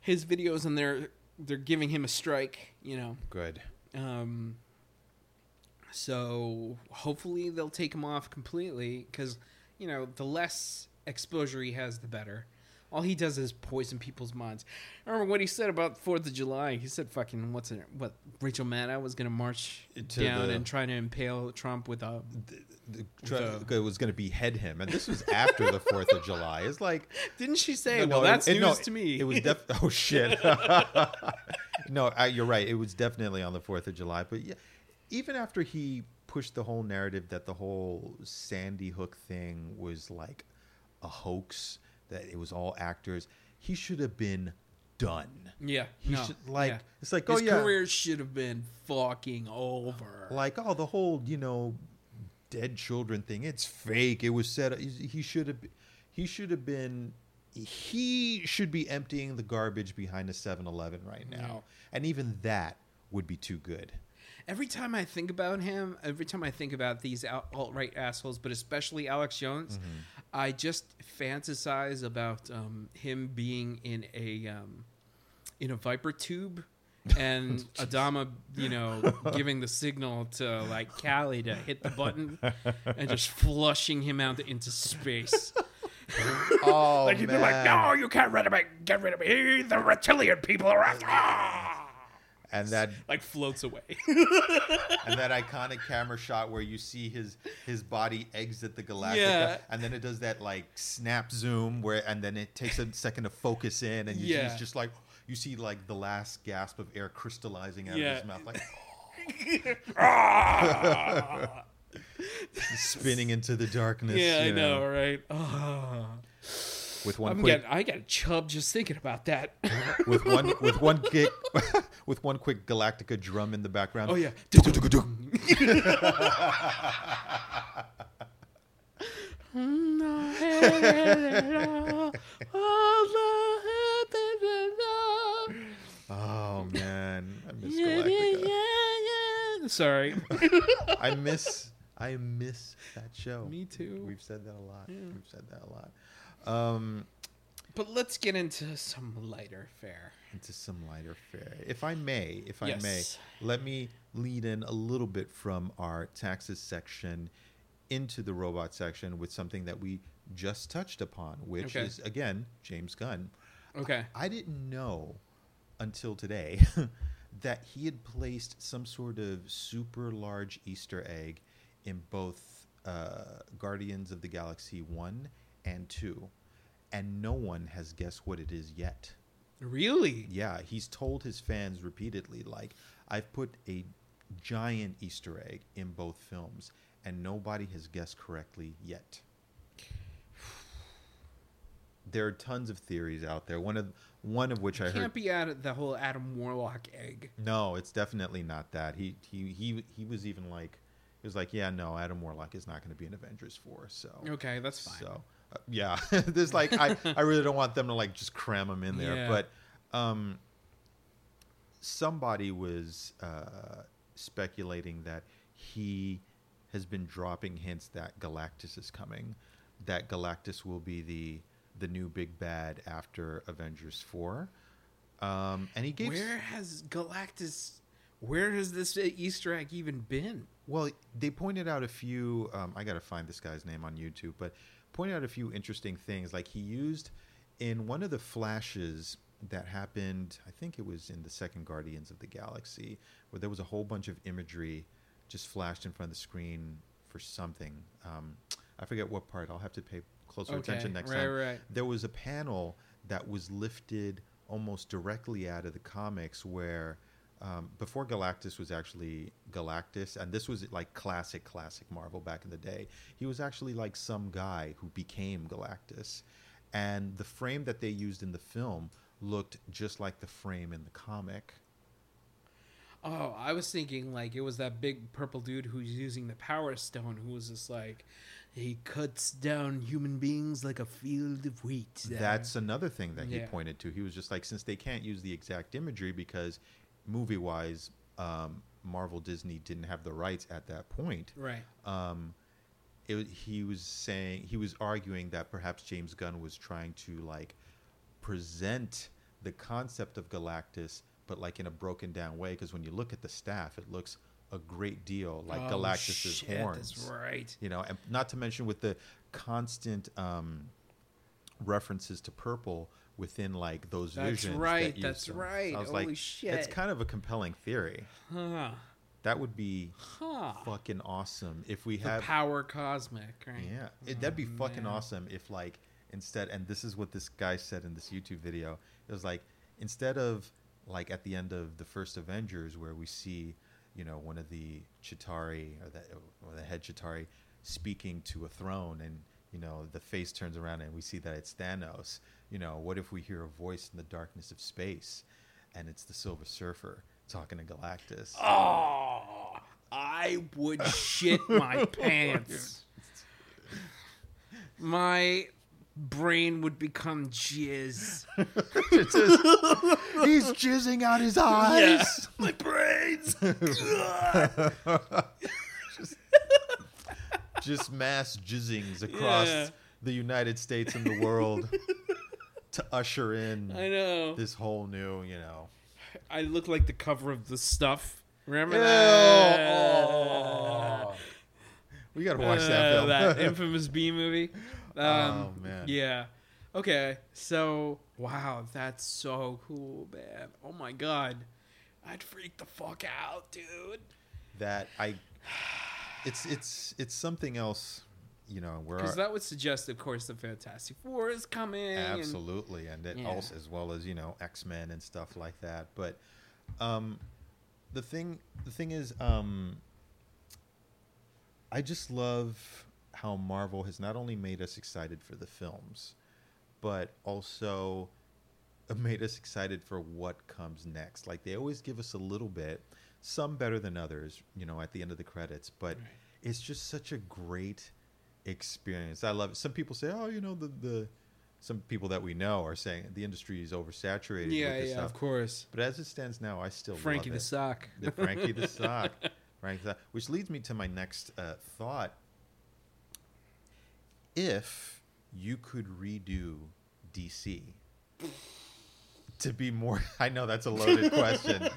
his videos, and they're they're giving him a strike. You know, Good. um, so hopefully they'll take him off completely because you know the less exposure he has, the better. All he does is poison people's minds. I remember what he said about Fourth of July. He said, "Fucking what's it? What Rachel Maddow was march To down the- and try to impale Trump with a The, The- it was going to behead him, and this was after the Fourth of July. It's like Didn't she say? No, well, no, that's it- news no, to me. It was def. Oh shit. no, I, you're right. It was definitely on the Fourth of July. But yeah, even after he pushed the whole narrative that the whole Sandy Hook thing was like a hoax, that it was all actors, he should have been done. yeah. He no, should like. yeah. It's like his oh yeah, career should have been fucking over. like oh the whole you know dead children thing. It's fake. It was said. He should have. He should have been. He should be emptying the garbage behind a 7-Eleven right now, Yeah. and even that would be too good. Every time I think about him, every time I think about these alt right assholes, but especially Alex Jones, Mm-hmm. I just fantasize about um, him being in a um, in a viper tube, and Adama, you know, giving the signal to like Cally to hit the button, and just flushing him out into space. Oh like he'd be like, "No, you can't rid of me. Get rid of me. The reptilian people are after." And that Like floats away. and that iconic camera shot where you see his his body exit the Galactica, Yeah. and then it does that like snap zoom where, and then it takes a second to focus in, and you, Yeah. he's just like you see like the last gasp of air crystallizing out Yeah. of his mouth, like Ah! spinning into the darkness. yeah, I you know, right? Ah. With one I'm quick, getting, I got a chub just thinking about that. with one, with one kick, with one quick Galactica drum in the background. oh yeah. Oh man, I miss Galactica. Sorry. I miss, I miss that show. Me too. We've said that a lot. Yeah. We've said that a lot. Um, But let's get into some lighter fare. into some lighter fare, if I may. If I Yes. may, let me lead in a little bit from our taxes section into the robot section with something that we just touched upon, which Okay. is again James Gunn. Okay. I didn't know until today that he had placed some sort of super large Easter egg in both uh, Guardians of the Galaxy 1 and 2. And no one has guessed what it is yet. Really? Yeah, he's told his fans repeatedly, like, I've put a giant Easter egg in both films, and nobody has guessed correctly yet. There are tons of theories out there. One of one of which I Can't heard. be out of the whole Adam Warlock egg. No, it's definitely not that. He he he he was even like, he was like, yeah, no, Adam Warlock is not going to be in Avengers four. So Okay, that's fine. so yeah, there's like I I really don't want them to like just cram them in there, Yeah. but um, somebody was uh, speculating that he has been dropping hints that Galactus is coming. that Galactus will be the the new big bad after Avengers four. Um, and he gave Where has Galactus? Where has this Easter egg even been? Well, they pointed out a few. Um, I got to find this guy's name on YouTube, but pointed out a few interesting things. Like he used in one of the flashes that happened, I think it was in the second Guardians of the Galaxy, where there was a whole bunch of imagery just flashed in front of the screen for something. Um, I forget what part. I'll have to pay closer Okay, attention next right, time. right. There was a panel that was lifted almost directly out of the comics where um, before Galactus was actually Galactus, and this was like classic, classic Marvel back in the day. He was actually like some guy who became Galactus, and the frame that they used in the film looked just like the frame in the comic. Oh, I was thinking like it was that big purple dude who's using the Power Stone, who was just like, he cuts down human beings like a field of wheat. there." That's another thing that he Yeah. pointed to. He was just like, since they can't use the exact imagery because movie wise, um, Marvel Disney didn't have the rights at that point. right. um, it, he was saying he was arguing that perhaps James Gunn was trying to like present the concept of Galactus, but like in a broken down way. Because when you look at the staff, it looks a great deal like Oh, Galactus's shit, horns. That's right. You know, and not to mention with the constant um, references to purple within like those That's visions. that right, use that's right. I was Holy like, shit. it's kind of a compelling theory. Huh. That would be Huh. fucking awesome if we The have power cosmic, right? yeah, it, that'd be Oh, fucking man. awesome if like instead, and this is what this guy said in this YouTube video. It was like instead of like at the end of the first Avengers where we see, you know, one of the Chitauri or the or the head Chitauri speaking to a throne, and you know the face turns around and we see that it's Thanos. You know, what if we hear a voice in the darkness of space, and it's the Silver Surfer talking to Galactus? Oh, I would shit my oh, pants. My brain would become jizz. Just- he's jizzing out his eyes. my brains. just mass jizzings across Yeah. the United States and the world to usher in I know. this whole new, you know. I look like the cover of the stuff. Remember Ew, that? oh. We gotta watch that Uh, film. that infamous B movie. Um, Oh, man. Yeah. Okay. So wow, that's so cool, man. Oh my god, I'd freak the fuck out, dude. that I, it's it's it's something else, you know. Where Because that would suggest, of course, the Fantastic Four is coming. and- absolutely and it Yeah. also as well as you know x-men and stuff like that but um the thing the thing is um i just love how marvel has not only made us excited for the films but also made us excited for what comes next like they always give us a little bit some better than others you know at the end of the credits but Right. it's just such a great experience. I love it. Some people say, "Oh, you know, the the." Some people that we know are saying the industry is oversaturated. yeah, yeah, stuff. of course. But as it stands now, I still Frankie love the it. sock. The Frankie the sock. Frankie the, sock. which leads me to my next uh, thought. If you could redo DC to be more, I know that's a loaded question.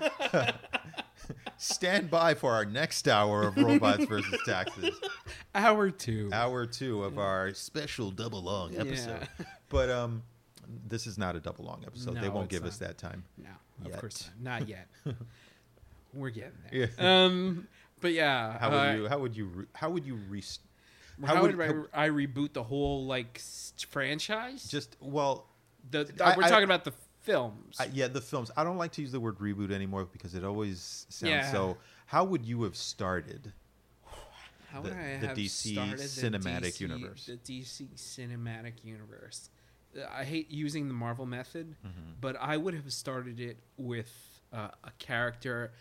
Stand by for our next hour of robots versus taxes Hour two. hour two of our special double long episode. Yeah. But um, this is not a double long episode. they won't give us that time. No, of course not. Not yet. We're getting there. Yeah. Um, but yeah. How would uh, you? How would you? Re- how would you re- How, how would, would- I, I reboot the whole like franchise? just? Well, the, I- we're I- talking about the films. I, yeah, the films. I don't like to use the word reboot anymore because it always sounds Yeah. so. How would you have started? How the- would I the have DC started the cinematic DC universe. The DC cinematic universe. Uh, I hate using the Marvel method, Mm-hmm. but I would have started it with uh, a character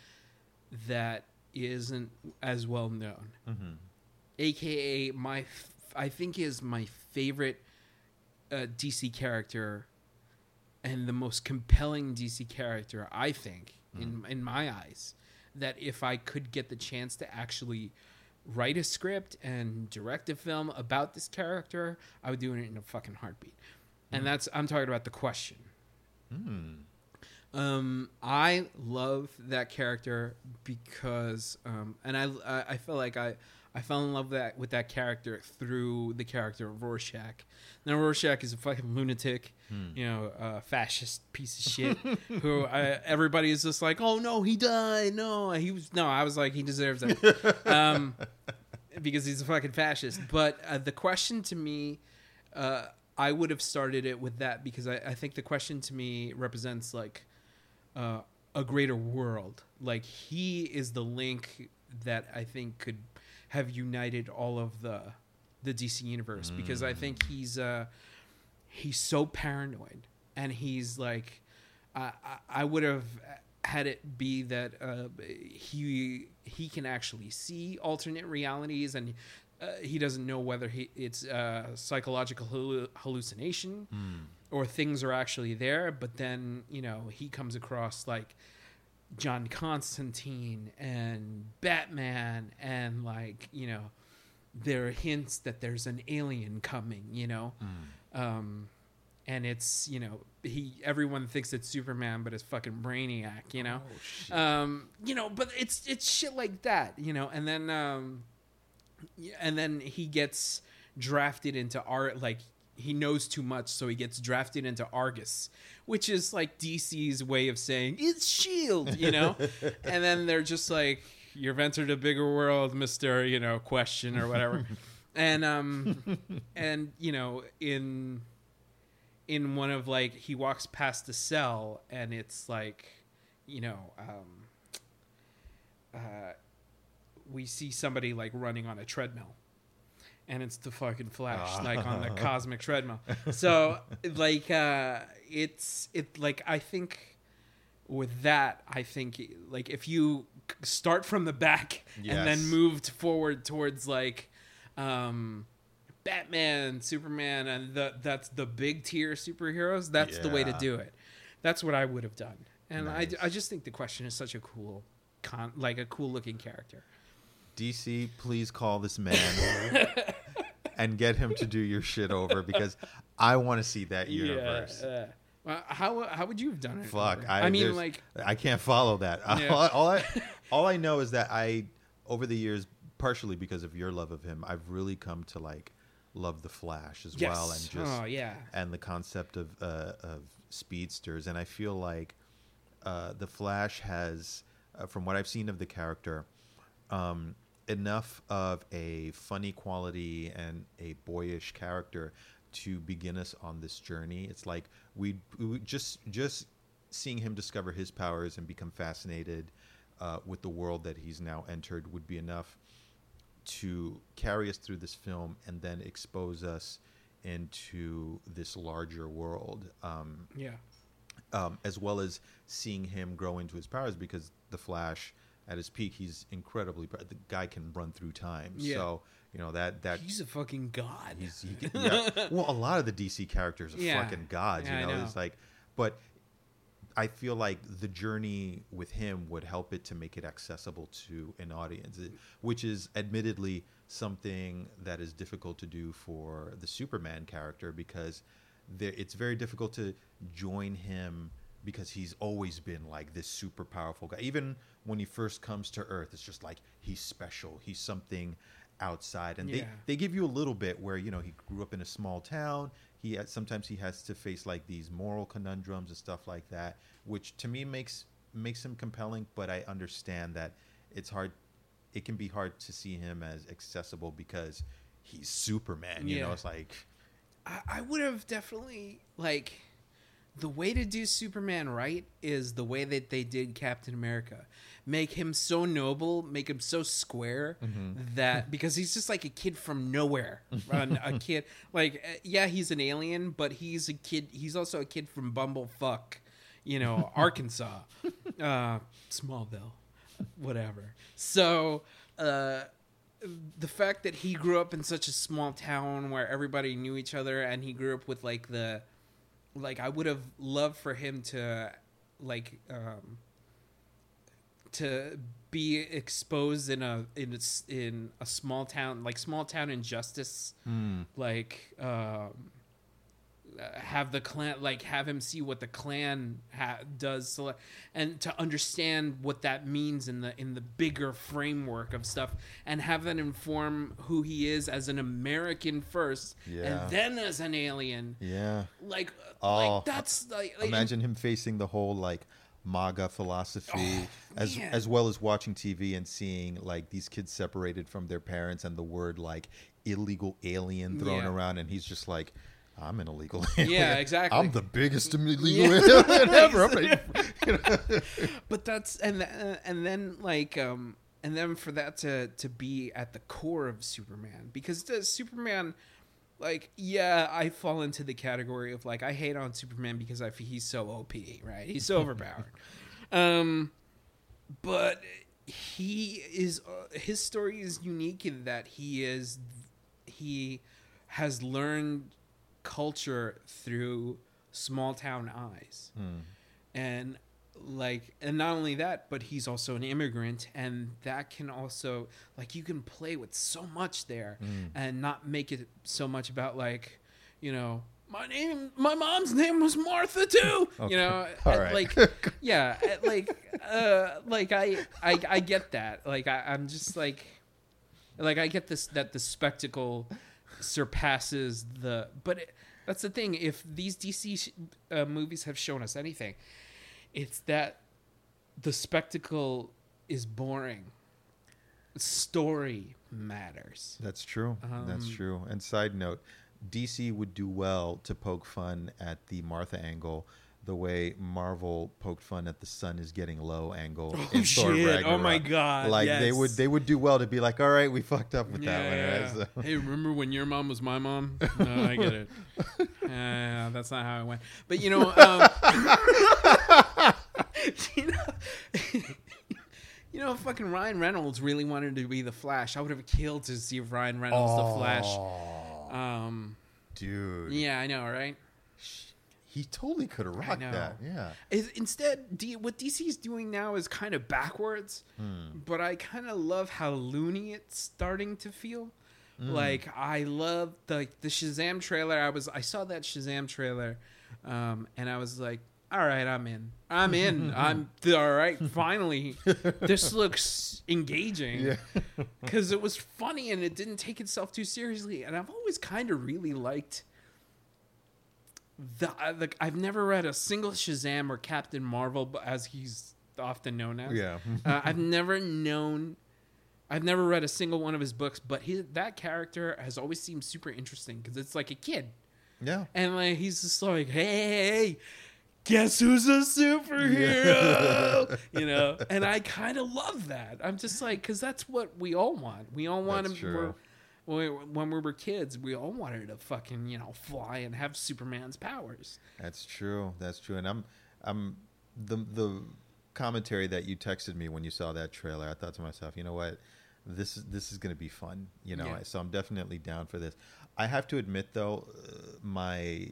that isn't as well known, Mm-hmm. aka my, f- I think is my favorite uh, DC character, and the most compelling DC character. I think in in my eyes that if I could get the chance to actually write a script and direct a film about this character, I would do it in a fucking heartbeat. And that's I'm talking about the question. Hmm. Um, I love that character because, um, and I, I feel like I, I fell in love that with that character through the character of Rorschach. Now Rorschach is a fucking lunatic, you know, uh, fascist piece of shit. who I, everybody is just like, oh no, he died. No, he was no. I was like, he deserves it, um, because he's a fucking fascist. But uh, the question to me. Uh, I would have started it with that because I, I think the question to me represents like uh, a greater world. Like he is the link that I think could have united all of the the DC universe because I think he's uh, he's so paranoid and he's like I I, I would have had it be that uh, he he can actually see alternate realities and uh, he doesn't know whether he it's uh, psychological hallu- hallucination or things are actually there. But then you know he comes across like John Constantine and Batman, and like you know there are hints that there's an alien coming. You know. Um, and it's you know he everyone thinks it's Superman, but it's fucking Brainiac, you know, Oh, um, you know, but it's it's shit like that, you know, and then um, and then he gets drafted into art like he knows too much, so he gets drafted into Argus, which is like DC's way of saying it's Shield, you know, and then they're just like you've entered a bigger world, Mister, you know, question or whatever, and um, and you know in in one of like he walks past the cell and it's like you know um uh we see somebody like running on a treadmill and it's the fucking flash like on the cosmic treadmill so like uh it's it like i think with that i think like if you start from the back and then moved forward towards like um Batman, Superman, and the, that's the big tier superheroes. That's the way to do it. That's what I would have done. And Nice. I, I just think the question is such a cool, con, like a cool looking character. DC, please call this man and get him to do your shit over because I want to see that universe. Yeah. well, how how would you have done it? Fuck, I, mean, like, I can't follow that. Yeah. All, I, all I all I know is that I over the years, partially because of your love of him, I've really come to like love the Flash as yes. well, and just oh yeah, and the concept of uh, of speedsters. And I feel like uh, the Flash has, uh, from what I've seen of the character, um, enough of a funny quality and a boyish character to begin us on this journey. It's like we, we just just seeing him discover his powers and become fascinated uh, with the world that he's now entered would be enough to carry us through this film and then expose us into this larger world. Um, yeah, um, as well as seeing him grow into his powers because the Flash at his peak he's incredibly the guy can run through time Yeah. so you know that that he's a fucking god. he's he can, yeah. well a lot of the DC characters are Yeah. fucking gods Yeah, you know? know. it's like but I feel like the journey with him would help it to make it accessible to an audience, which is admittedly something that is difficult to do for the Superman character because there, it's very difficult to join him because he's always been like this super powerful guy. Even when he first comes to Earth, it's just like he's special. He's something outside, and Yeah. they they give you a little bit where you know he grew up in a small town. He sometimes he has to face like these moral conundrums and stuff like that, which to me makes makes him compelling. But I understand that it's hard. It can be hard to see him as accessible because he's Superman. You know, it's like I, I would have definitely like the way to do Superman right is the way that they did Captain America. Make him so noble, make him so square that because he's just like a kid from nowhere. A kid like uh, yeah, he's an alien, but he's a kid. He's also a kid from Bumblefuck, you know, Arkansas, uh, Smallville, whatever. So. uh the fact that he grew up in such a small town where everybody knew each other and he grew up with like the like I would have loved for him to like um to be exposed in a in a, in a small town like small town injustice Mm. like um have the Klan like have him see what the Klan ha- does and to understand what that means in the in the bigger framework of stuff and have that inform who he is as an american first Yeah. and then as an alien Yeah. like Oh, like uh, that's like, like Imagine him facing the whole like MAGA philosophy, Oh, as man. as well as watching TV and seeing like these kids separated from their parents and the word like illegal alien thrown Yeah. around, and he's just like. I'm an illegal alien. Yeah, exactly. I'm the biggest illegal Yeah. alien ever. Ready for- but that's and and then like um and then for that to to be at the core of Superman because the Superman like yeah I fall into the category of like I hate on Superman because I feel he's so OP right he's so overpowered um but he is uh, his story is unique in that he is he has learned culture through small town eyes Hmm. and like and not only that but he's also an immigrant and that can also like you can play with so much there Mm. and not make it so much about like you know my name my mom's name was martha too Okay. you know All right. like yeah like uh like I, I i get that like I, i'm just like like i get this that the spectacle surpasses the but it, that's the thing if these dc sh- uh, movies have shown us anything it's that the spectacle is boring story matters That's true. That's Um, true. And side note, DC would do well to poke fun at the Martha angle the way Marvel poked fun at the sun is getting low angle. oh in Thor shit oh my god Like they would they would do well to be like, all right, we fucked up with yeah. that one. Right? So, Hey, remember when your mom was my mom? No, I get it. Yeah, that's not how it went. But you know, um, you know, you know, fucking Ryan Reynolds really wanted to be the Flash. I would have killed to see Ryan Reynolds the Flash. Oh, Um, dude, yeah, I know, right? He totally could have rocked that. Yeah. Instead, D, what DC's doing now is kind of backwards, Hmm. but I kind of love how loony it's starting to feel. Hmm. Like I love the the Shazam trailer. I was I saw that Shazam trailer, um, and I was like, all right, I'm in. I'm in. I'm all right. Finally, this looks engaging Yeah. because it was funny and it didn't take itself too seriously. And I've always kind of really liked the, like I've never read a single Shazam or Captain Marvel, but as he's often known as. Yeah. uh, I've never known. I've never read a single one of his books, but he, that character has always seemed super interesting because it's like a kid, Yeah. and like he's just like, hey, guess who's a superhero? you know, and I kind of love that. I'm just like, because that's what we all want. We all want That's to. True. When we, when we were kids, we all wanted to fucking you know fly and have Superman's powers. That's true. That's true. And I'm I'm the the commentary that you texted me when you saw that trailer, I thought to myself, you know what? This is this is going to be fun, you know. Yeah. So I'm definitely down for this. I have to admit though, uh, my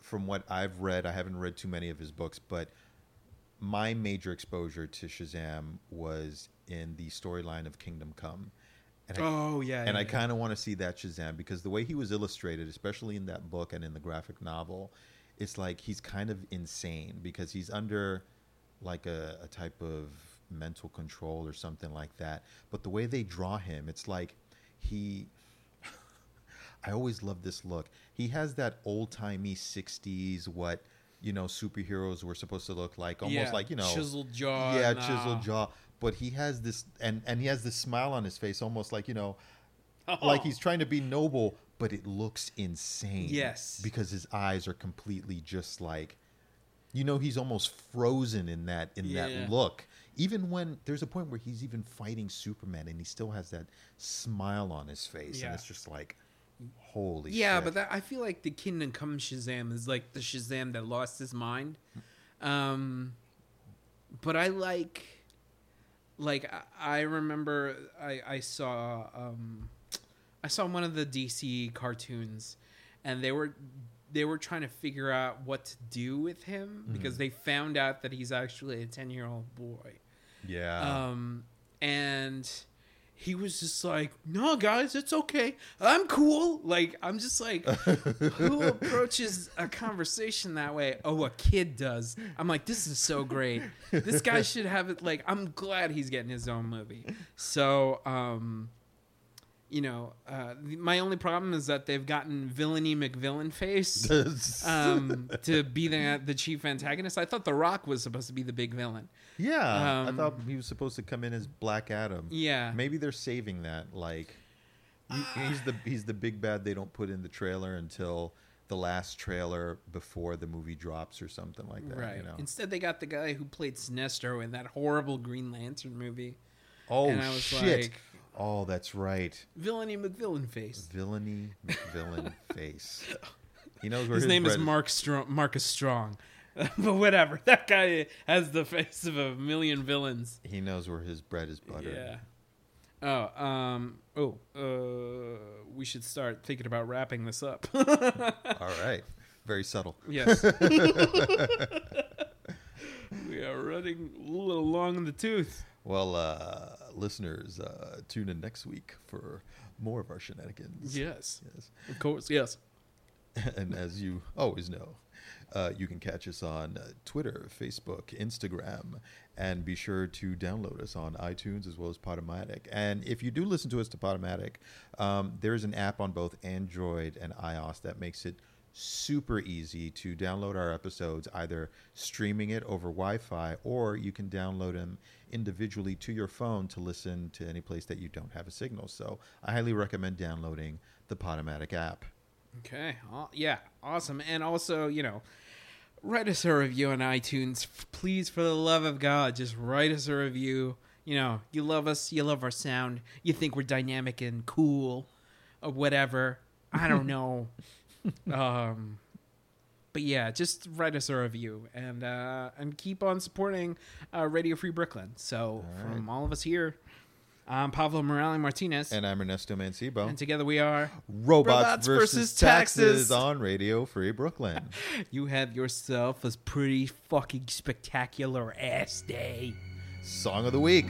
from what I've read, I haven't read too many of his books, but my major exposure to Shazam was in the storyline of Kingdom Come. And I Oh yeah, and yeah, I yeah. kind of want to see that Shazam because the way he was illustrated, especially in that book and in the graphic novel, it's like he's kind of insane because he's under like a, a type of mental control or something like that. But the way they draw him, it's like he. I always love this look. He has that old timey '60s what you know superheroes were supposed to look like, almost Yeah, like you know chiseled jaw. yeah, and, chiseled uh, jaw. But he has this, and and he has this smile on his face, almost like you know, Oh. like he's trying to be noble, but it looks insane. Yes. because his eyes are completely just like, you know, he's almost frozen in that in Yeah. that look. Even when there's a point where he's even fighting Superman, and he still has that smile on his face, Yeah. and it's just like, holy. Yeah, shit. but that, I feel like the Kingdom Come Shazam is like the Shazam that lost his mind. Um, but I like, like I, remember I I saw um, I saw one of the DC cartoons, and they were they were trying to figure out what to do with him because they found out that he's actually a ten year old boy. Yeah. Um, and he was just like, "No, guys, it's okay. I'm cool." Like I'm just like, who approaches a conversation that way? Oh, a kid does. I'm like, this is so great. This guy should have it. Like, I'm glad he's getting his own movie. So, um, you know, uh, my only problem is that they've gotten villainy McVillain face um, to be the the chief antagonist. I thought The Rock was supposed to be the big villain. yeah. I um, thought he was supposed to come in as Black Adam. Yeah. Maybe they're saving that. Like, he- he's the he's the big bad they don't put in the trailer until the last trailer before the movie drops or something like that. Right. You know? Instead, they got the guy who played Sinestro in that horrible Green Lantern movie. Oh and I was shit! like- oh, that's right. Villainy McVillain face. Villainy McVillain face. He knows where His his, name is Mark Strong, Marcus Strong. but whatever. That guy has the face of a million villains. He knows where his bread is buttered. Yeah. Oh, um, oh, uh, we should start thinking about wrapping this up. All right. Very subtle. yes. we are running a little long in the tooth. Well, uh, listeners, uh, tune in next week for more of our shenanigans. Yes. Yes. Of course, yes. and as you always know, uh, you can catch us on uh, Twitter, Facebook, Instagram, and be sure to download us on iTunes as well as Podomatic. And if you do listen to us to Podomatic, um, there's an app on both Android and iOS that makes it super easy to download our episodes, either streaming it over Wi Fi or you can download them individually to your phone to listen to any place that you don't have a signal. So I highly recommend downloading the Podomatic app. Okay. Aw- yeah. Awesome. And also, you know, write us a review on iTunes. Please, for the love of God, just write us a review. You know, you love us, you love our sound, you think we're dynamic and cool, or whatever. I don't know. um, but yeah, just write us a review and uh, and keep on supporting uh, Radio Free Brooklyn. So All from all of us here, I'm Pablo Morales Martinez, and, And I'm Ernesto Mancebo. And together we are. Robots, Robots versus, versus taxes. taxes. on Radio Free Brooklyn. You have yourself a pretty fucking spectacular ass day. Song of the week.